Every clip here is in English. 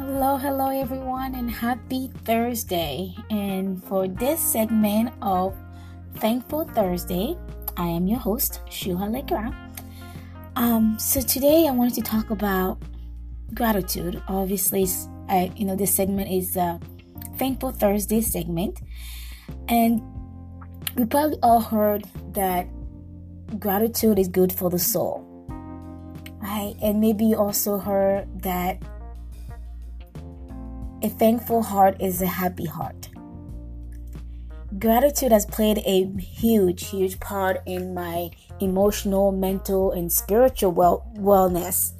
Hello, hello, everyone, and happy Thursday. And for this segment of Thankful Thursday, I am your host, Shuha Lekra. Um, so today I wanted to talk about gratitude. Obviously, I, you know, this segment is a Thankful Thursday segment, and we probably all heard that gratitude is good for the soul, right? And maybe you also heard that a thankful heart is a happy heart. Gratitude has played a huge, huge part in my emotional, mental, and spiritual well- wellness.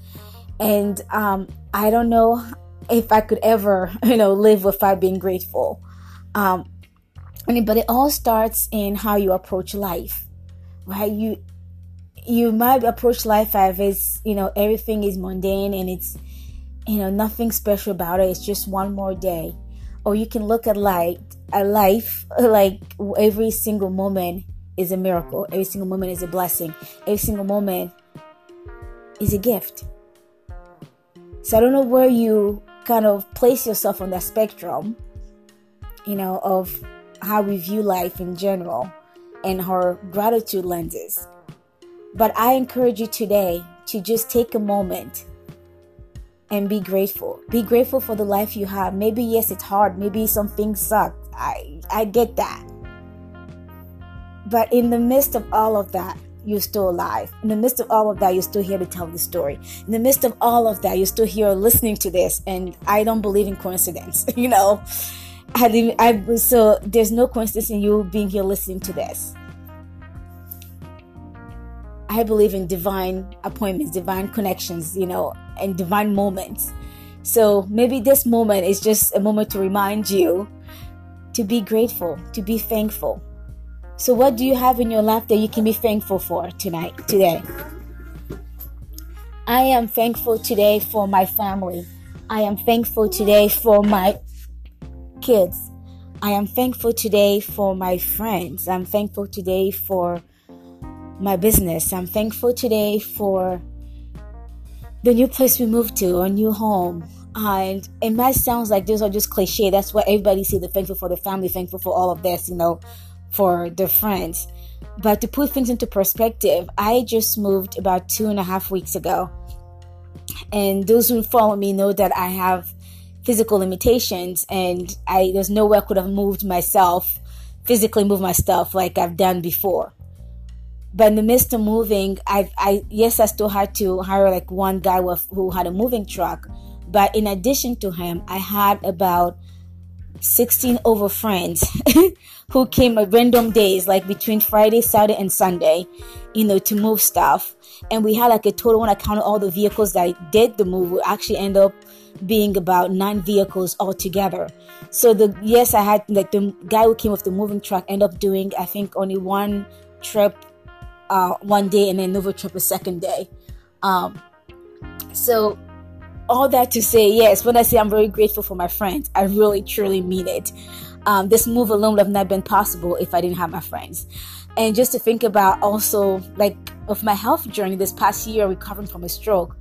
And um, I don't know if I could ever, you know, live without being grateful. Um, but it all starts in how you approach life, right? You you might approach life as you know everything is mundane and it's you know nothing special about it. It's just one more day, or you can look at life at life like every single moment is a miracle. Every single moment is a blessing. Every single moment is a gift. So I don't know where you kind of place yourself on that spectrum, you know, of how we view life in general and her gratitude lenses. But I encourage you today to just take a moment and be grateful. Be grateful for the life you have. Maybe yes, it's hard. Maybe some things suck. I I get that. But in the midst of all of that, you're still alive. In the midst of all of that, you're still here to tell the story. In the midst of all of that, you're still here listening to this. And I don't believe in coincidence. You know, I, I so there's no coincidence in you being here listening to this. I believe in divine appointments, divine connections, you know, and divine moments. So maybe this moment is just a moment to remind you to be grateful, to be thankful. So, what do you have in your life that you can be thankful for tonight, today? I am thankful today for my family. I am thankful today for my kids. I am thankful today for my friends. I'm thankful today for my business. I'm thankful today for the new place we moved to, our new home. And it might sound like those are just cliche. That's what everybody say. They're thankful for the family, thankful for all of this, you know, for their friends. But to put things into perspective, I just moved about two and a half weeks ago. And those who follow me know that I have physical limitations and I there's no way I could have moved myself, physically move my stuff like I've done before. But in the midst of moving, I, I yes, I still had to hire like one guy with, who had a moving truck. But in addition to him, I had about 16 over friends who came at random days, like between Friday, Saturday, and Sunday, you know, to move stuff. And we had like a total, when I counted all the vehicles that I did the move, we actually end up being about nine vehicles altogether. So the yes, I had like the guy who came with the moving truck end up doing I think only one trip uh, one day and then another trip a second day. Um, so, all that to say, yes, when I say I'm very grateful for my friends, I really truly mean it. Um, this move alone would have not been possible if I didn't have my friends. And just to think about also, like, of my health journey this past year, recovering from a stroke.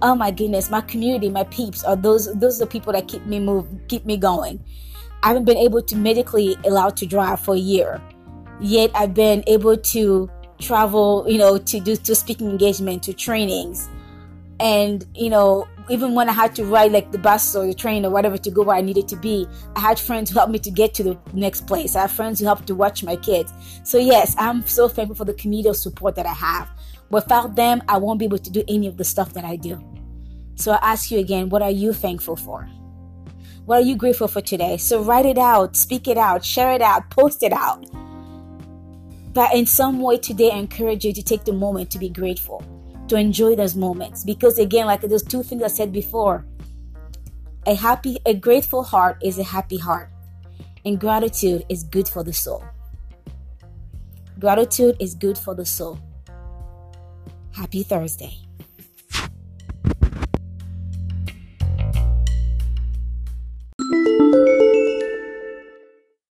Oh my goodness, my community, my peeps are those those are the people that keep me move, keep me going. I haven't been able to medically allowed to drive for a year, yet I've been able to travel, you know, to do to speaking engagement, to trainings. And, you know, even when I had to ride like the bus or the train or whatever to go where I needed to be, I had friends who helped me to get to the next place. I have friends who helped to watch my kids. So yes, I'm so thankful for the community of support that I have. Without them, I won't be able to do any of the stuff that I do. So I ask you again, what are you thankful for? What are you grateful for today? So write it out, speak it out, share it out, post it out. But in some way today, I encourage you to take the moment to be grateful, to enjoy those moments. Because again, like those two things I said before, a happy, a grateful heart is a happy heart. And gratitude is good for the soul. Gratitude is good for the soul. Happy Thursday.